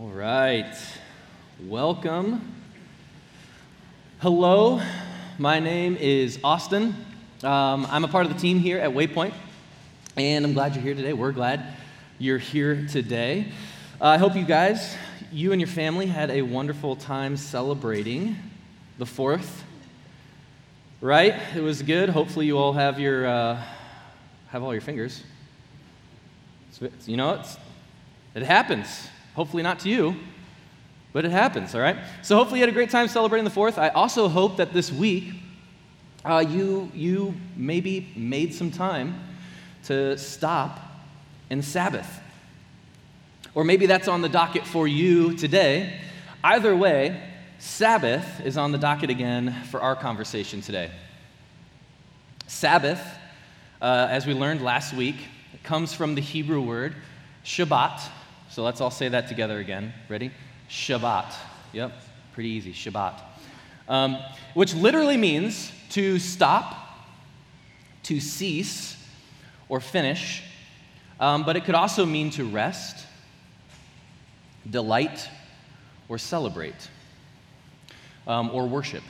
All right. Welcome. Hello. My name is Austin. Um, I'm a part of the team here at Waypoint, and I'm glad you're here today. We're glad you're here today. Uh, I hope you guys, you and your family, had a wonderful time celebrating the 4th. Right? It was good. Hopefully, you all have your uh, have all your fingers. You know, it happens. Hopefully, not to you, but it happens, all right? So, hopefully, you had a great time celebrating the 4th. I also hope that this week uh, you, you maybe made some time to stop and Sabbath. Or maybe that's on the docket for you today. Either way, Sabbath is on the docket again for our conversation today. Sabbath, uh, as we learned last week, comes from the Hebrew word Shabbat. So let's all say that together again. Ready? Shabbat. Yep, pretty easy. Shabbat. Um, which literally means to stop, to cease, or finish. Um, but it could also mean to rest, delight, or celebrate, um, or worship.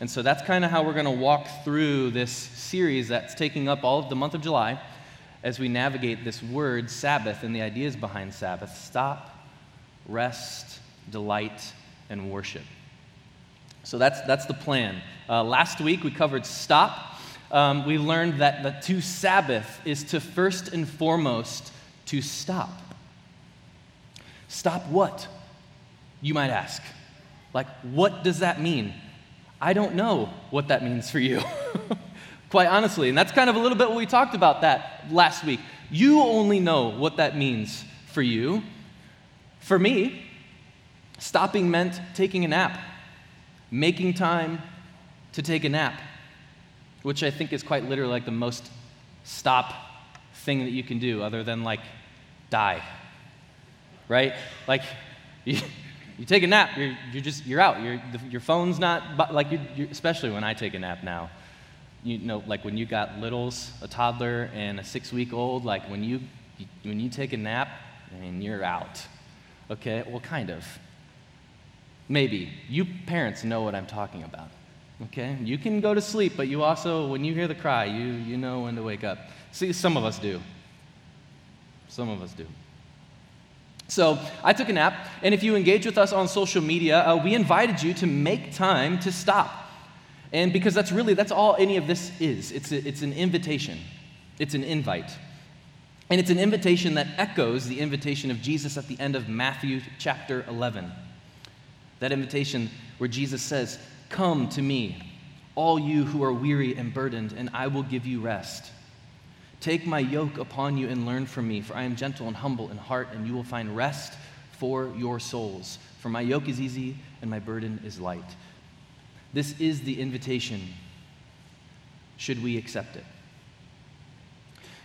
And so that's kind of how we're going to walk through this series that's taking up all of the month of July as we navigate this word, Sabbath, and the ideas behind Sabbath stop, rest, delight, and worship. So that's, that's the plan. Uh, last week we covered stop. Um, we learned that the to Sabbath is to first and foremost to stop. Stop what? You might ask. Like, what does that mean? I don't know what that means for you. quite honestly. And that's kind of a little bit what we talked about that last week. You only know what that means for you. For me, stopping meant taking a nap, making time to take a nap, which I think is quite literally like the most stop thing that you can do other than like die. Right? Like, you, you take a nap, you're, you're just, you're out. You're, the, your phone's not, like, you're, especially when I take a nap now you know, like when you got littles, a toddler and a six week old, like when you, when you take a nap, mean, you're out. Okay? Well, kind of. Maybe. You parents know what I'm talking about. Okay? You can go to sleep, but you also, when you hear the cry, you, you know when to wake up. See, some of us do. Some of us do. So I took a nap, and if you engage with us on social media, uh, we invited you to make time to stop and because that's really, that's all any of this is. It's, a, it's an invitation, it's an invite. And it's an invitation that echoes the invitation of Jesus at the end of Matthew chapter 11. That invitation where Jesus says, Come to me, all you who are weary and burdened, and I will give you rest. Take my yoke upon you and learn from me, for I am gentle and humble in heart, and you will find rest for your souls. For my yoke is easy and my burden is light. This is the invitation. Should we accept it?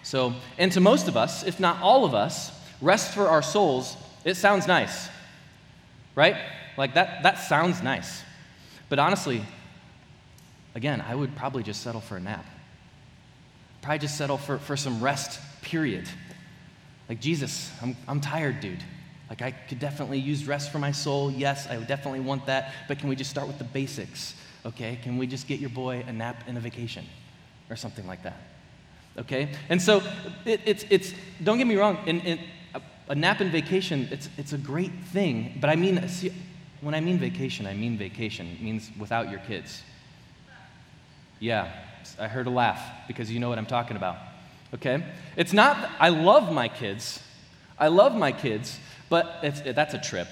So, and to most of us, if not all of us, rest for our souls, it sounds nice, right? Like that, that sounds nice. But honestly, again, I would probably just settle for a nap. Probably just settle for, for some rest, period. Like, Jesus, I'm, I'm tired, dude. Like, I could definitely use rest for my soul. Yes, I definitely want that. But can we just start with the basics? Okay? Can we just get your boy a nap and a vacation or something like that? Okay? And so it, it's, it's, don't get me wrong, in, in a, a, nap and vacation, it's, it's a great thing. But I mean, see, when I mean vacation, I mean vacation. It means without your kids. Yeah, I heard a laugh because you know what I'm talking about. Okay? It's not, I love my kids. I love my kids, but it, that's a trip.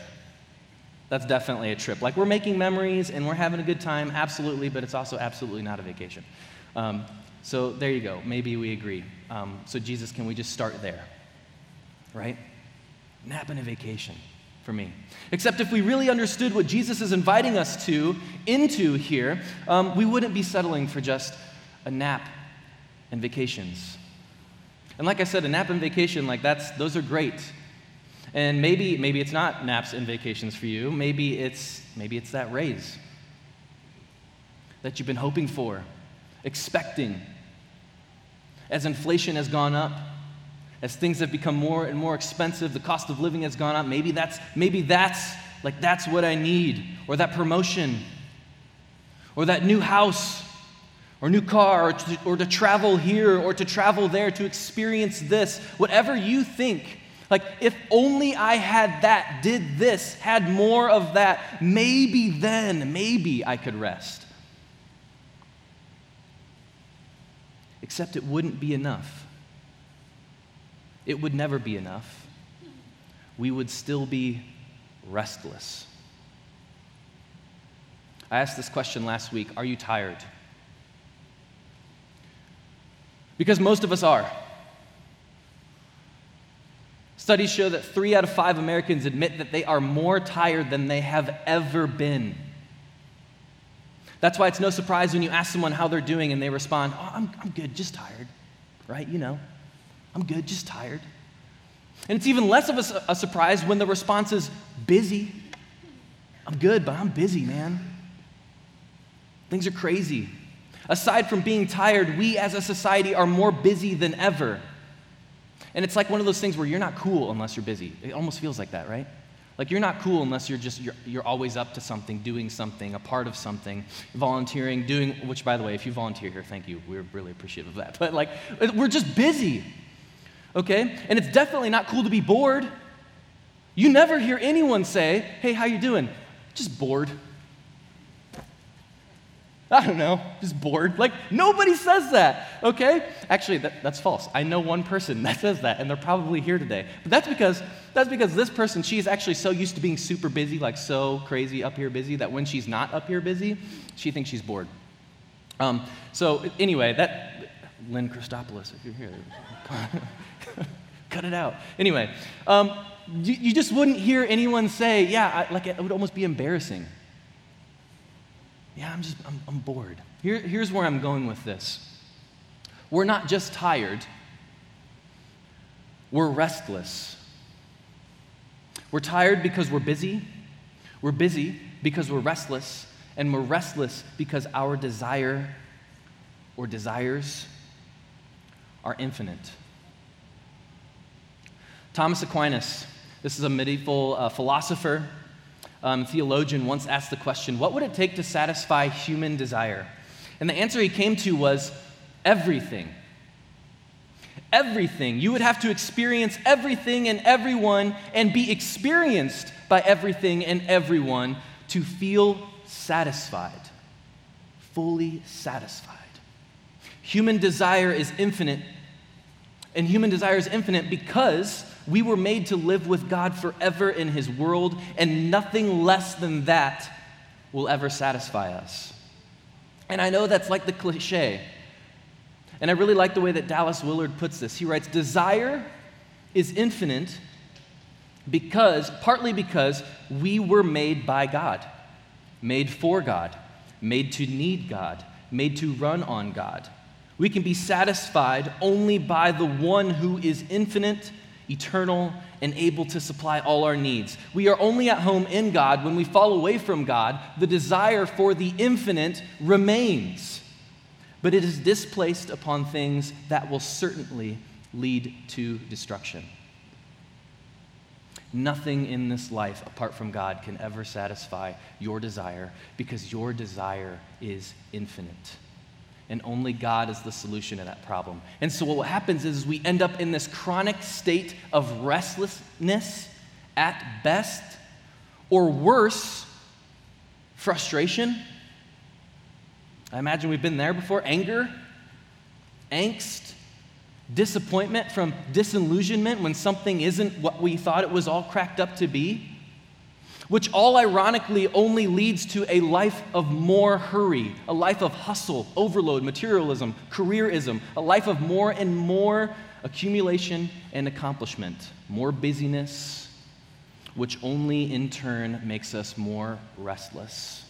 That's definitely a trip. Like we're making memories and we're having a good time, absolutely, but it's also absolutely not a vacation. Um, so there you go. Maybe we agree. Um, so, Jesus, can we just start there? Right? Nap and a vacation for me. Except if we really understood what Jesus is inviting us to, into here, um, we wouldn't be settling for just a nap and vacations. And like I said, a nap and vacation, like that's, those are great. And maybe, maybe it's not naps and vacations for you. Maybe it's, maybe it's that raise that you've been hoping for, expecting. As inflation has gone up, as things have become more and more expensive, the cost of living has gone up. Maybe that's maybe that's like that's what I need, or that promotion, or that new house, or new car, or to, or to travel here, or to travel there, to experience this. Whatever you think, like if only I had that, did this, had more of that, maybe then, maybe I could rest. Except it wouldn't be enough. It would never be enough. We would still be restless. I asked this question last week Are you tired? Because most of us are. Studies show that three out of five Americans admit that they are more tired than they have ever been. That's why it's no surprise when you ask someone how they're doing and they respond, Oh, I'm, I'm good, just tired, right? You know, I'm good, just tired. And it's even less of a, a surprise when the response is busy. I'm good, but I'm busy, man. Things are crazy. Aside from being tired, we as a society are more busy than ever. And it's like one of those things where you're not cool unless you're busy. It almost feels like that, right? Like you're not cool unless you're just you're, you're always up to something, doing something, a part of something, volunteering, doing which by the way, if you volunteer here, thank you. We're really appreciative of that. But like we're just busy okay? And it's definitely not cool to be bored. You never hear anyone say, hey, how you doing? Just bored. I don't know, just bored. Like, nobody says that, okay? Actually, that, that's false. I know one person that says that, and they're probably here today. But that's because, that's because this person, she's actually so used to being super busy, like so crazy up here busy, that when she's not up here busy, she thinks she's bored. Um, so, anyway, that, Lynn Christopoulos, if you're here. Cut it out. Anyway, um, you, you, just wouldn't hear anyone say, yeah, I, like it would almost be embarrassing. Yeah, I'm just, I'm, I'm bored. Here, here's where I'm going with this. We're not just tired, we're restless. We're tired because we're busy. We're busy because we're restless. And we're restless because our desire or desires are infinite. Thomas Aquinas, this is a medieval uh, philosopher, um, theologian, once asked the question what would it take to satisfy human desire? And the answer he came to was everything. Everything. You would have to experience everything and everyone and be experienced by everything and everyone to feel satisfied, fully satisfied. Human desire is infinite, and human desire is infinite because we were made to live with God forever in His world, and nothing less than that will ever satisfy us. And I know that's like the cliche. And I really like the way that Dallas Willard puts this. He writes Desire is infinite because, partly because we were made by God, made for God, made to need God, made to run on God. We can be satisfied only by the one who is infinite eternal, and able to supply all our needs. We are only at home in God when we fall away from God. The desire for the infinite remains, but it is displaced upon things that will certainly lead to destruction. Nothing in this life apart from God can ever satisfy your desire because your desire is infinite and only God is the solution to that problem. And so what happens is we end up in this chronic state of restlessness at best, or worse, frustration. I imagine we've been there before anger, angst, disappointment from disillusionment when something isn't what we thought it was all cracked up to be which all ironically only leads to a life of more hurry, a life of hustle, overload, materialism, careerism, a life of more and more accumulation and accomplishment, more busyness, which only in turn makes us more restless.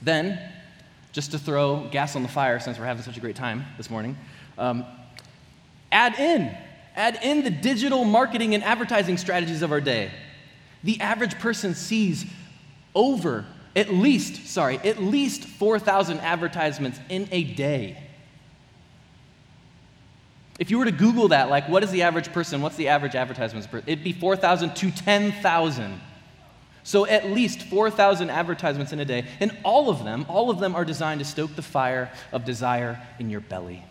Then, just to throw gas on the fire since we're having such a great time this morning, um, add in, add in the digital marketing and advertising strategies of our day. The average person sees over at least, sorry, at least 4,000 advertisements in a day. If you were to Google that, like, what is the average person? What's the average advertisement? It'd be 4,000 to 10,000. So at least 4,000 advertisements in a day. And all of them, all of them are designed to stoke the fire of desire in your belly.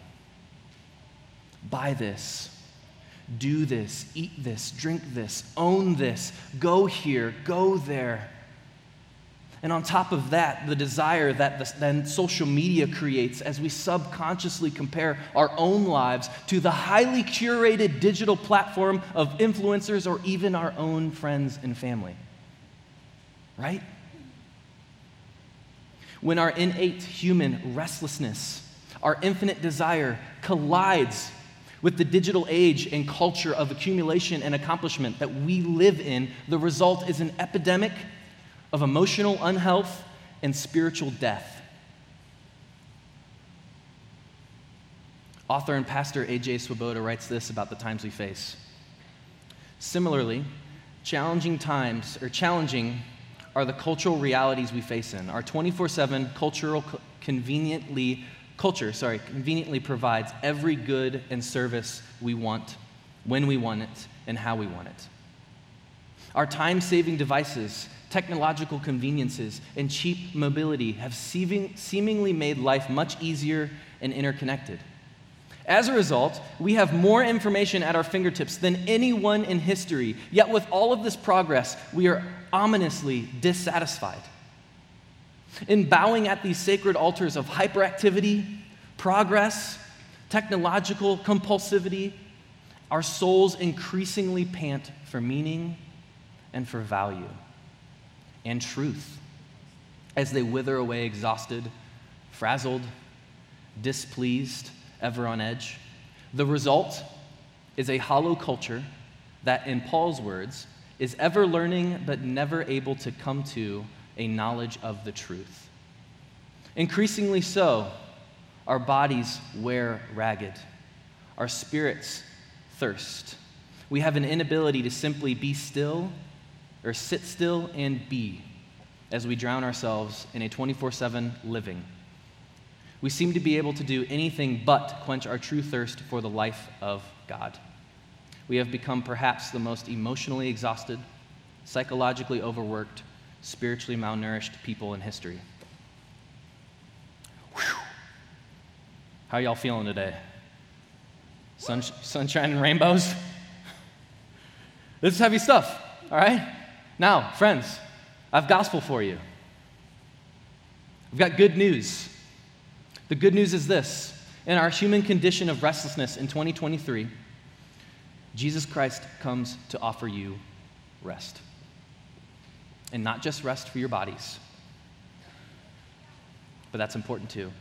Buy this. Do this. Eat this. Drink this. Own this. Go here. Go there. And on top of that, the desire that the, then social media creates as we subconsciously compare our own lives to the highly curated digital platform of influencers or even our own friends and family. Right? When our innate human restlessness, our infinite desire collides with the digital age and culture of accumulation and accomplishment that we live in, the result is an epidemic of emotional unhealth and spiritual death. Author and pastor A.J. Swoboda writes this about the times we face. Similarly, challenging times, or challenging, are the cultural realities we face in. Our 24 7 cultural conveniently culture, sorry, conveniently provides every good and service we want, when we want it, and how we want it. Our time saving devices technological conveniences, and cheap mobility have seemingly made life much easier and interconnected. As a result, we have more information at our fingertips than anyone in history, yet, with all of this progress, we are ominously dissatisfied. In bowing at these sacred altars of hyperactivity, progress, technological compulsivity, our souls increasingly pant for meaning and for value and truth as they wither away exhausted, frazzled, displeased, ever on edge. The result is a hollow culture that, in Paul's words, is ever learning but never able to come to a knowledge of the truth. Increasingly so, our bodies wear ragged, our spirits thirst. We have an inability to simply be still or sit still and be as we drown ourselves in a 24 7 living. We seem to be able to do anything but quench our true thirst for the life of God. We have become perhaps the most emotionally exhausted, psychologically overworked, spiritually malnourished people in history. Whew. How y'all feeling today? Sun, sunshine and rainbows? This is heavy stuff, all right? Now, friends, I've gospel for you. I've got good news. The good news is this in our human condition of restlessness in 2023, Jesus Christ comes to offer you rest. And not just rest for your bodies, but that's important too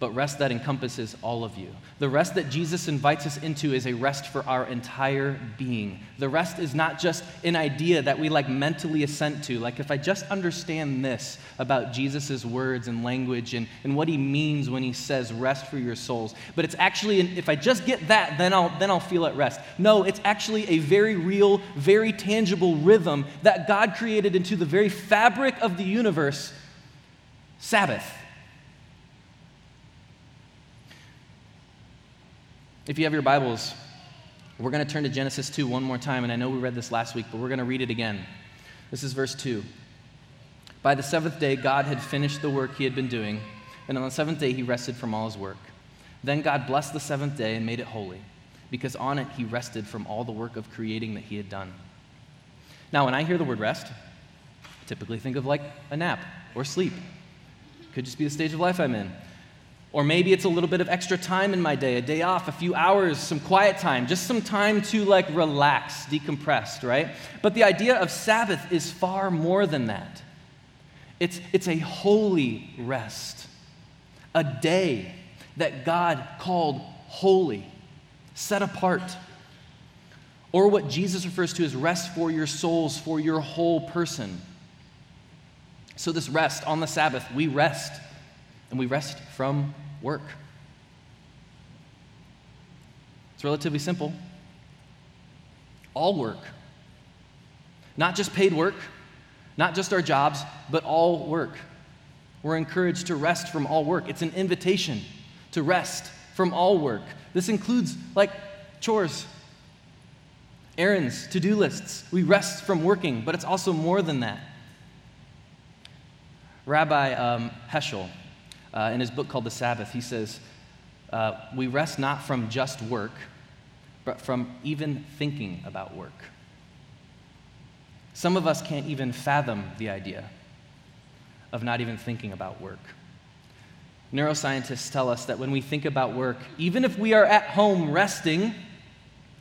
but rest that encompasses all of you. The rest that Jesus invites us into is a rest for our entire being. The rest is not just an idea that we like mentally assent to. Like, if I just understand this about Jesus' words and language and, and what he means when he says rest for your souls, but it's actually, if I just get that, then I'll, then I'll feel at rest. No, it's actually a very real, very tangible rhythm that God created into the very fabric of the universe Sabbath. If you have your Bibles, we're going to turn to Genesis 2 one more time, and I know we read this last week, but we're going to read it again. This is verse 2. By the seventh day, God had finished the work he had been doing, and on the seventh day, he rested from all his work. Then God blessed the seventh day and made it holy, because on it he rested from all the work of creating that he had done. Now, when I hear the word rest, I typically think of like a nap or sleep. Could just be the stage of life I'm in. Or maybe it's a little bit of extra time in my day, a day off, a few hours, some quiet time, just some time to like relax, decompress, right? But the idea of Sabbath is far more than that. It's, it's a holy rest, a day that God called holy, set apart. Or what Jesus refers to as rest for your souls, for your whole person. So, this rest on the Sabbath, we rest and we rest from work. It's relatively simple. All work. Not just paid work, not just our jobs, but all work. We're encouraged to rest from all work. It's an invitation to rest from all work. This includes like chores, errands, to do lists. We rest from working, but it's also more than that. Rabbi um, Heschel, uh, in his book called The Sabbath, he says, uh, We rest not from just work, but from even thinking about work. Some of us can't even fathom the idea of not even thinking about work. Neuroscientists tell us that when we think about work, even if we are at home resting,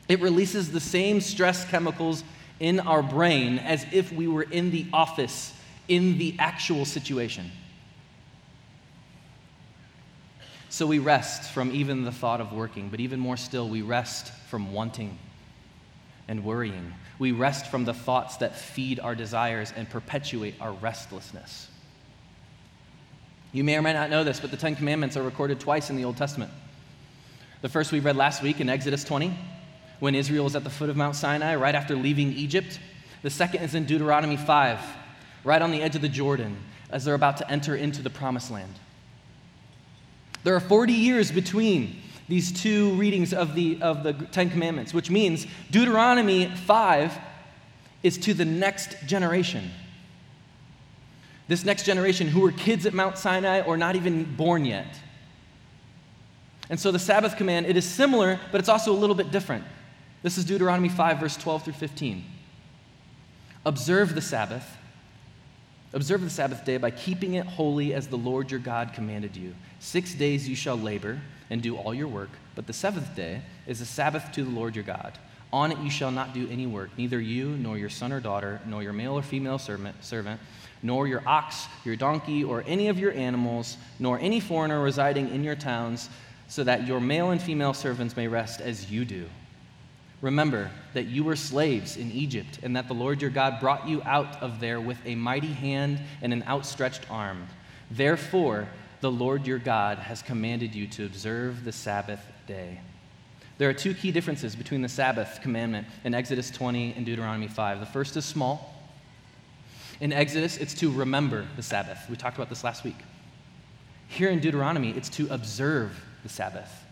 it releases the same stress chemicals in our brain as if we were in the office in the actual situation. So we rest from even the thought of working, but even more still, we rest from wanting and worrying. We rest from the thoughts that feed our desires and perpetuate our restlessness. You may or may not know this, but the Ten Commandments are recorded twice in the Old Testament. The first we read last week in Exodus 20, when Israel was at the foot of Mount Sinai, right after leaving Egypt. The second is in Deuteronomy 5, right on the edge of the Jordan, as they're about to enter into the promised land. There are 40 years between these two readings of the, of the Ten Commandments, which means Deuteronomy 5 is to the next generation. This next generation who were kids at Mount Sinai or not even born yet. And so the Sabbath command, it is similar, but it's also a little bit different. This is Deuteronomy 5, verse 12 through 15. Observe the Sabbath. Observe the Sabbath day by keeping it holy as the Lord your God commanded you. Six days you shall labor and do all your work, but the seventh day is a Sabbath to the Lord your God. On it you shall not do any work, neither you, nor your son or daughter, nor your male or female servant, nor your ox, your donkey, or any of your animals, nor any foreigner residing in your towns, so that your male and female servants may rest as you do. Remember that you were slaves in Egypt, and that the Lord your God brought you out of there with a mighty hand and an outstretched arm. Therefore, the Lord your God has commanded you to observe the Sabbath day. There are two key differences between the Sabbath commandment in Exodus 20 and Deuteronomy 5. The first is small. In Exodus, it's to remember the Sabbath. We talked about this last week. Here in Deuteronomy, it's to observe the Sabbath.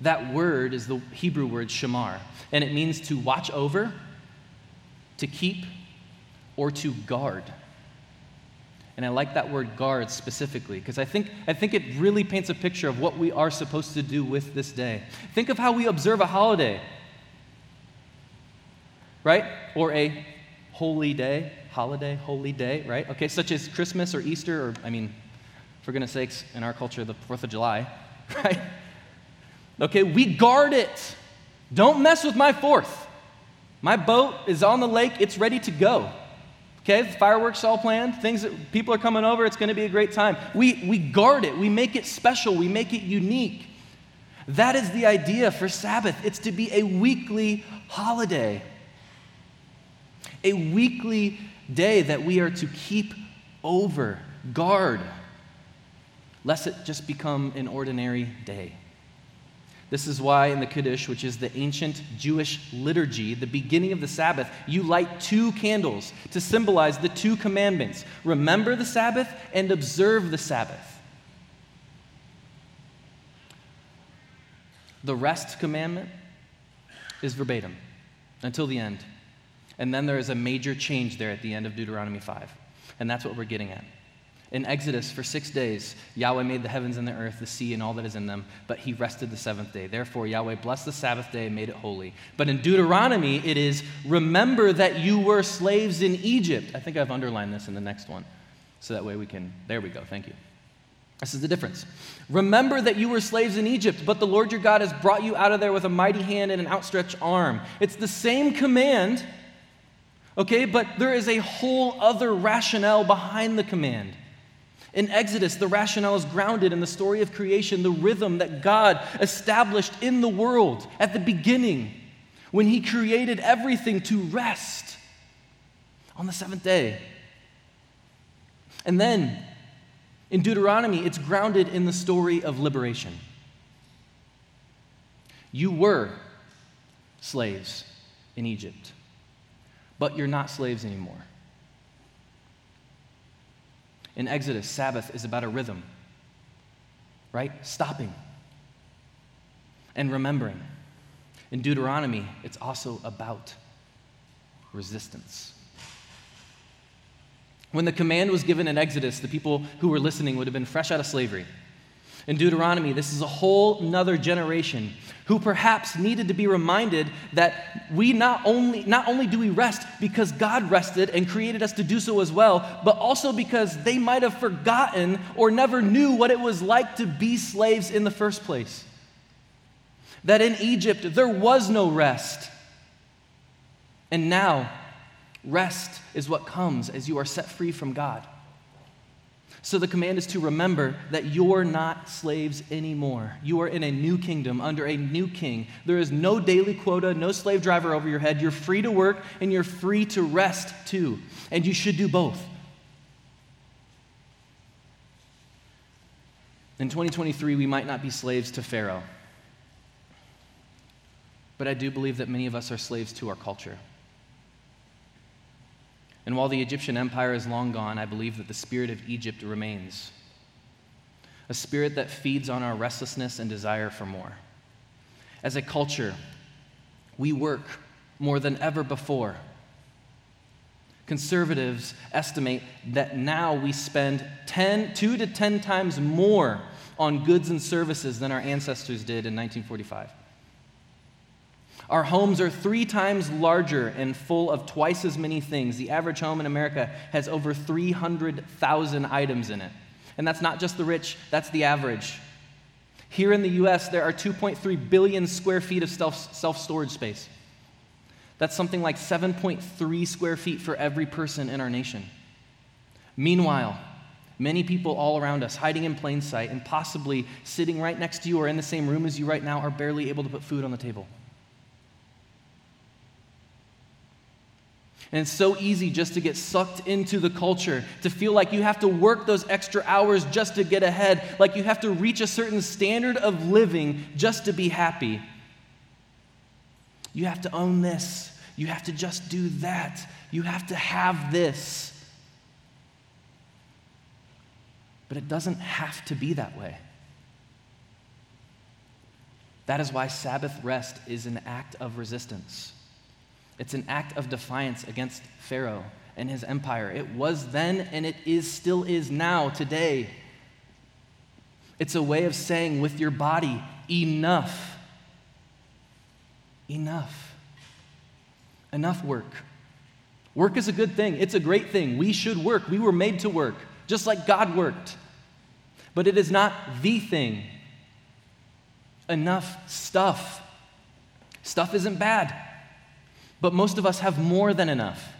That word is the Hebrew word shamar, and it means to watch over, to keep, or to guard. And I like that word guard specifically because I think, I think it really paints a picture of what we are supposed to do with this day. Think of how we observe a holiday, right? Or a holy day, holiday, holy day, right? Okay, such as Christmas or Easter, or, I mean, for goodness sakes, in our culture, the 4th of July, right? Okay, we guard it. Don't mess with my 4th. My boat is on the lake, it's ready to go. Okay, the fireworks all planned, things that people are coming over, it's going to be a great time. We, we guard it, we make it special, we make it unique. That is the idea for Sabbath. It's to be a weekly holiday, a weekly day that we are to keep over, guard, lest it just become an ordinary day. This is why in the Kiddush, which is the ancient Jewish liturgy, the beginning of the Sabbath, you light two candles to symbolize the two commandments remember the Sabbath and observe the Sabbath. The rest commandment is verbatim until the end. And then there is a major change there at the end of Deuteronomy 5. And that's what we're getting at. In Exodus, for six days, Yahweh made the heavens and the earth, the sea, and all that is in them, but he rested the seventh day. Therefore, Yahweh blessed the Sabbath day and made it holy. But in Deuteronomy, it is remember that you were slaves in Egypt. I think I've underlined this in the next one. So that way we can, there we go, thank you. This is the difference. Remember that you were slaves in Egypt, but the Lord your God has brought you out of there with a mighty hand and an outstretched arm. It's the same command, okay, but there is a whole other rationale behind the command. In Exodus, the rationale is grounded in the story of creation, the rhythm that God established in the world at the beginning when He created everything to rest on the seventh day. And then in Deuteronomy, it's grounded in the story of liberation. You were slaves in Egypt, but you're not slaves anymore. In Exodus, Sabbath is about a rhythm, right? Stopping, and remembering. In Deuteronomy, it's also about resistance. When the command was given in Exodus, the people who were listening would have been fresh out of slavery. In Deuteronomy, this is a whole nother generation who perhaps needed to be reminded that we not only, not only do we rest because God rested and created us to do so as well, but also because they might have forgotten or never knew what it was like to be slaves in the first place. That in Egypt there was no rest. And now, rest is what comes as you are set free from God. So the command is to remember that you're not slaves anymore. You are in a new kingdom under a new king. There is no daily quota, no slave driver over your head. You're free to work and you're free to rest too. And you should do both. In 2023, we might not be slaves to Pharaoh, but I do believe that many of us are slaves to our culture. And while the Egyptian empire is long gone, I believe that the spirit of Egypt remains a spirit that feeds on our restlessness and desire for more. As a culture, we work more than ever before. Conservatives estimate that now we spend 10, 2 to 10 times more on goods and services than our ancestors did in 1945. Our homes are three times larger and full of twice as many things. The average home in America has over 300,000 items in it. And that's not just the rich, that's the average. Here in the US, there are 2.3 billion square feet of self storage space. That's something like 7.3 square feet for every person in our nation. Meanwhile, many people all around us, hiding in plain sight and possibly sitting right next to you or in the same room as you right now, are barely able to put food on the table. And it's so easy just to get sucked into the culture, to feel like you have to work those extra hours just to get ahead, like you have to reach a certain standard of living just to be happy. You have to own this. You have to just do that. You have to have this. But it doesn't have to be that way. That is why Sabbath rest is an act of resistance. It's an act of defiance against Pharaoh and his empire. It was then and it is still is now today. It's a way of saying with your body, enough. Enough. Enough work. Work is a good thing. It's a great thing. We should work. We were made to work, just like God worked. But it is not the thing. Enough stuff. Stuff isn't bad. But most of us have more than enough.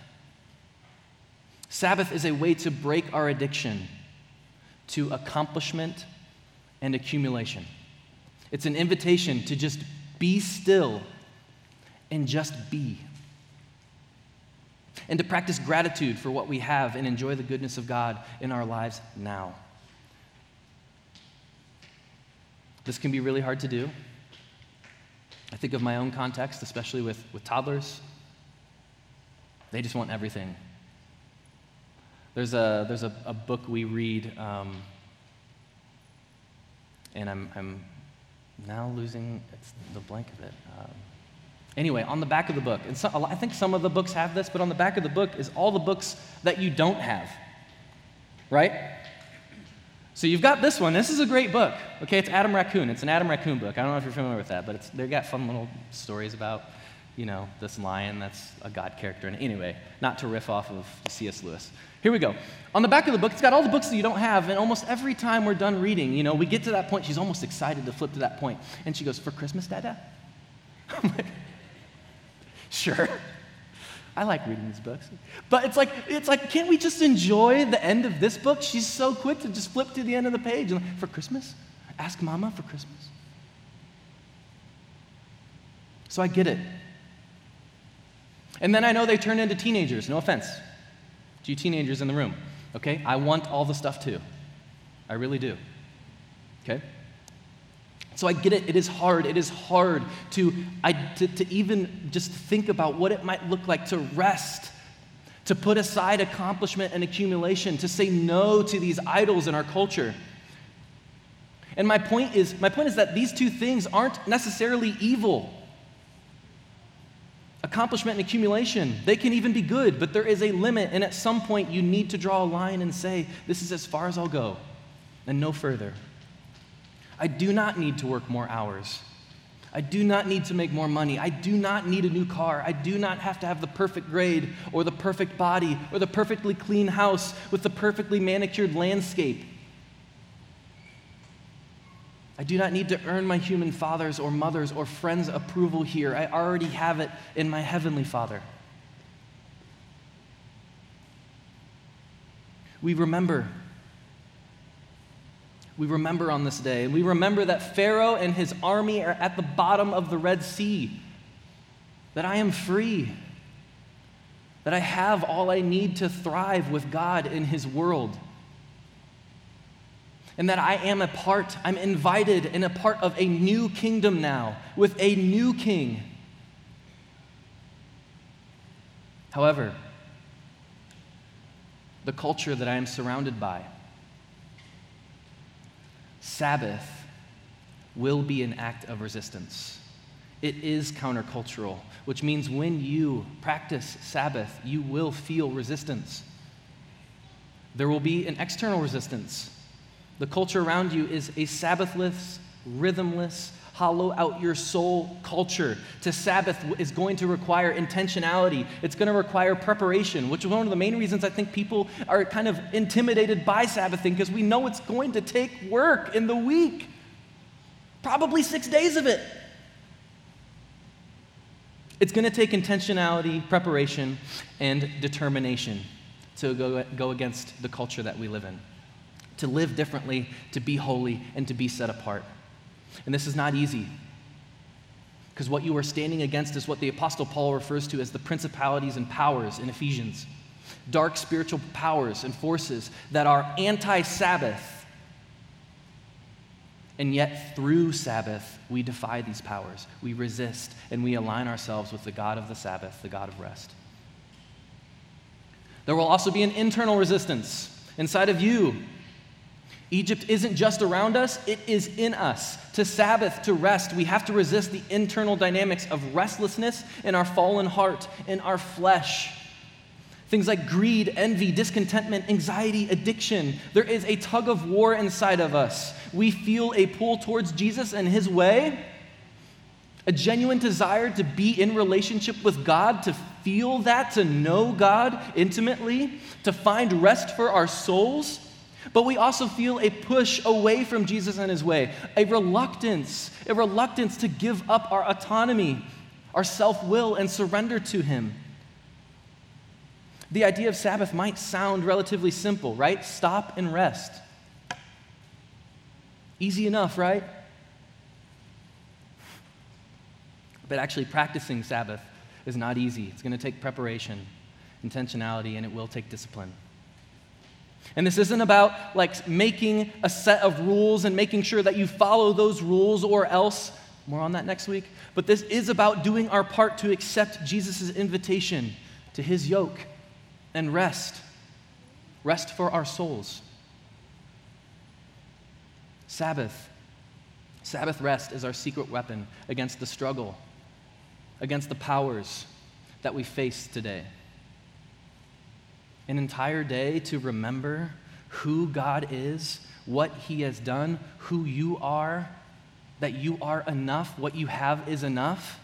Sabbath is a way to break our addiction to accomplishment and accumulation. It's an invitation to just be still and just be. And to practice gratitude for what we have and enjoy the goodness of God in our lives now. This can be really hard to do. I think of my own context, especially with, with toddlers. They just want everything. There's a, there's a, a book we read, um, and I'm, I'm now losing the blank of it. Um, anyway, on the back of the book, and so, I think some of the books have this, but on the back of the book is all the books that you don't have, right? So you've got this one. This is a great book. Okay, it's Adam Raccoon. It's an Adam Raccoon book. I don't know if you're familiar with that, but it's, they've got fun little stories about you know, this lion that's a God character. And anyway, not to riff off of C.S. Lewis. Here we go. On the back of the book, it's got all the books that you don't have, and almost every time we're done reading, you know, we get to that point, she's almost excited to flip to that point. And she goes, For Christmas, Dada? I'm like, Sure. I like reading these books. But it's like, it's like, can't we just enjoy the end of this book? She's so quick to just flip to the end of the page. Like, for Christmas? Ask mama for Christmas. So I get it. And then I know they turn into teenagers, no offense to you teenagers in the room, okay? I want all the stuff too. I really do, okay? So I get it, it is hard. It is hard to, I, to, to even just think about what it might look like to rest, to put aside accomplishment and accumulation, to say no to these idols in our culture. And my point is, my point is that these two things aren't necessarily evil. Accomplishment and accumulation, they can even be good, but there is a limit, and at some point you need to draw a line and say, This is as far as I'll go, and no further. I do not need to work more hours. I do not need to make more money. I do not need a new car. I do not have to have the perfect grade or the perfect body or the perfectly clean house with the perfectly manicured landscape. I do not need to earn my human father's or mother's or friends' approval here. I already have it in my heavenly Father. We remember. We remember on this day. We remember that Pharaoh and his army are at the bottom of the Red Sea. That I am free. That I have all I need to thrive with God in his world and that I am a part, I'm invited and a part of a new kingdom now with a new king. However, the culture that I am surrounded by, Sabbath will be an act of resistance. It is countercultural, which means when you practice Sabbath, you will feel resistance. There will be an external resistance the culture around you is a Sabbathless, rhythmless, hollow out your soul culture. To Sabbath is going to require intentionality. It's going to require preparation, which is one of the main reasons I think people are kind of intimidated by Sabbathing because we know it's going to take work in the week. Probably six days of it. It's going to take intentionality, preparation, and determination to go, go against the culture that we live in to live differently, to be holy, and to be set apart. And this is not easy. Because what you are standing against is what the Apostle Paul refers to as the principalities and powers in Ephesians dark spiritual powers and forces that are anti Sabbath. And yet, through Sabbath, we defy these powers. We resist and we align ourselves with the God of the Sabbath, the God of rest. There will also be an internal resistance inside of you Egypt isn't just around us, it is in us. To Sabbath, to rest, we have to resist the internal dynamics of restlessness in our fallen heart, in our flesh. Things like greed, envy, discontentment, anxiety, addiction. There is a tug of war inside of us. We feel a pull towards Jesus and His way, a genuine desire to be in relationship with God, to feel that, to know God intimately, to find rest for our souls. But we also feel a push away from Jesus and his way, a reluctance, a reluctance to give up our autonomy, our self will, and surrender to him. The idea of Sabbath might sound relatively simple, right? Stop and rest. Easy enough, right? But actually, practicing Sabbath is not easy. It's going to take preparation, intentionality, and it will take discipline. And this isn't about like making a set of rules and making sure that you follow those rules or else. More on that next week. But this is about doing our part to accept Jesus' invitation to his yoke and rest. Rest for our souls. Sabbath. Sabbath rest is our secret weapon against the struggle, against the powers that we face today an entire day to remember who God is, what He has done, who you are, that you are enough, what you have is enough,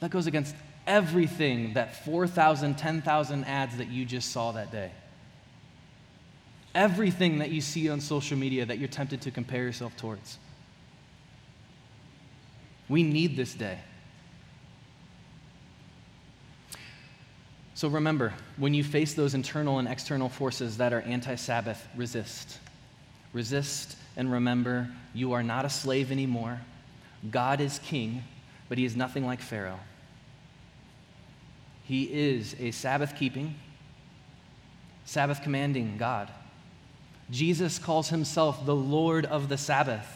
that goes against everything that 4,000, 10,000 ads that you just saw that day. Everything that you see on social media that you're tempted to compare yourself towards. We need this day. So remember, when you face those internal and external forces that are anti Sabbath, resist. Resist and remember you are not a slave anymore. God is king, but he is nothing like Pharaoh. He is a Sabbath keeping, Sabbath commanding God. Jesus calls himself the Lord of the Sabbath,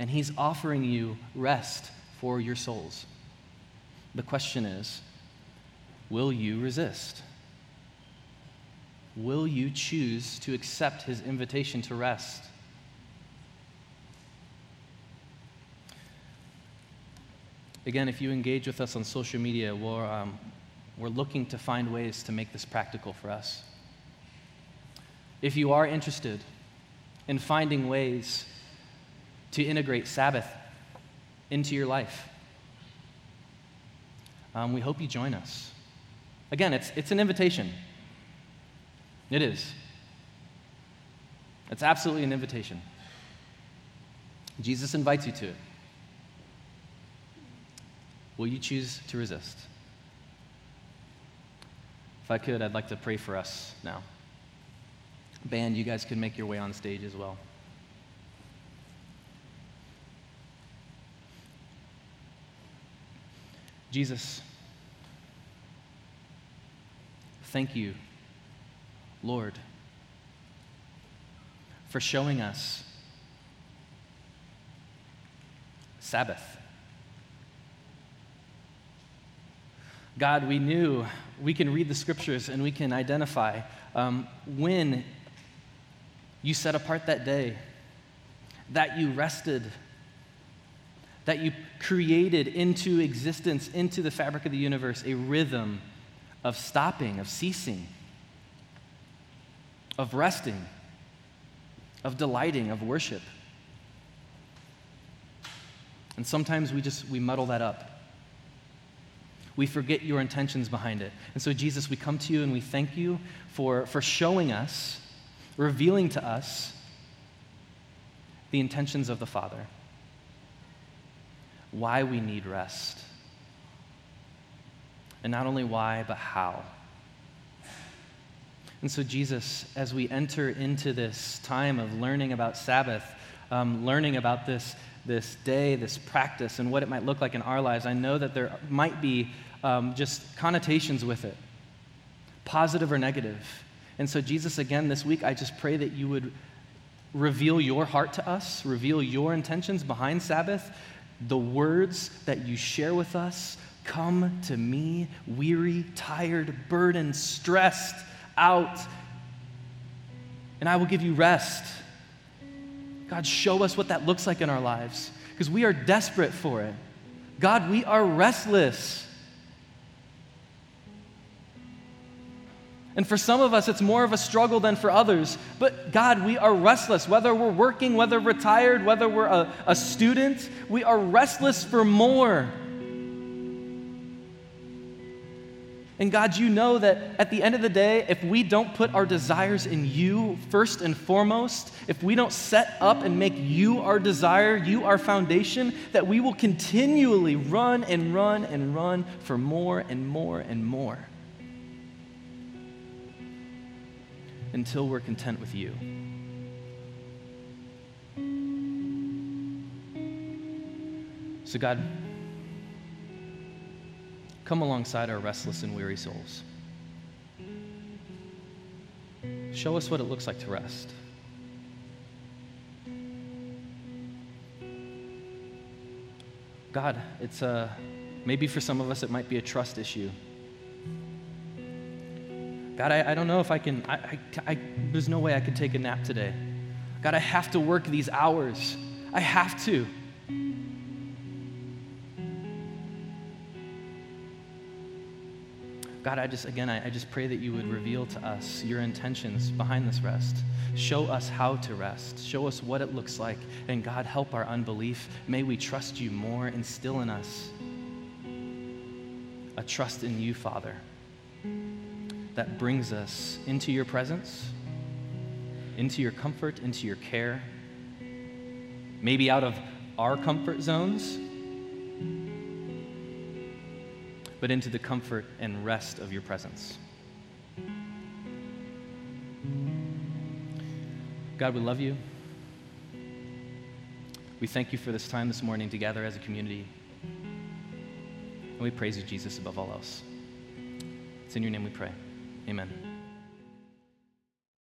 and he's offering you rest for your souls. The question is, Will you resist? Will you choose to accept his invitation to rest? Again, if you engage with us on social media, we're, um, we're looking to find ways to make this practical for us. If you are interested in finding ways to integrate Sabbath into your life, um, we hope you join us. Again, it's, it's an invitation. It is. It's absolutely an invitation. Jesus invites you to it. Will you choose to resist? If I could, I'd like to pray for us now. Band, you guys can make your way on stage as well. Jesus, thank you, Lord, for showing us Sabbath. God, we knew we can read the scriptures and we can identify um, when you set apart that day, that you rested, that you created into existence, into the fabric of the universe, a rhythm of stopping, of ceasing, of resting, of delighting, of worship. And sometimes we just we muddle that up. We forget your intentions behind it. And so, Jesus, we come to you and we thank you for, for showing us, revealing to us the intentions of the Father, why we need rest. And not only why, but how. And so, Jesus, as we enter into this time of learning about Sabbath, um, learning about this this day, this practice, and what it might look like in our lives, I know that there might be um, just connotations with it, positive or negative. And so, Jesus, again, this week, I just pray that you would reveal your heart to us, reveal your intentions behind Sabbath, the words that you share with us. Come to me, weary, tired, burdened, stressed out, and I will give you rest. God, show us what that looks like in our lives because we are desperate for it. God, we are restless. And for some of us, it's more of a struggle than for others. But God, we are restless. Whether we're working, whether we're whether we're a, a student, we are restless for more. And God, you know that at the end of the day, if we don't put our desires in you first and foremost, if we don't set up and make you our desire, you our foundation, that we will continually run and run and run for more and more and more until we're content with you. So, God, Come alongside our restless and weary souls. Show us what it looks like to rest. God, it's a, maybe for some of us it might be a trust issue. God, I, I don't know if I can, I, I, I, there's no way I could take a nap today. God, I have to work these hours. I have to. God, I just, again, I, I just pray that you would reveal to us your intentions behind this rest. Show us how to rest. Show us what it looks like. And God, help our unbelief. May we trust you more. Instill in us a trust in you, Father, that brings us into your presence, into your comfort, into your care, maybe out of our comfort zones but into the comfort and rest of your presence. God, we love you. We thank you for this time this morning together as a community. And we praise you, Jesus, above all else. It's in your name we pray. Amen.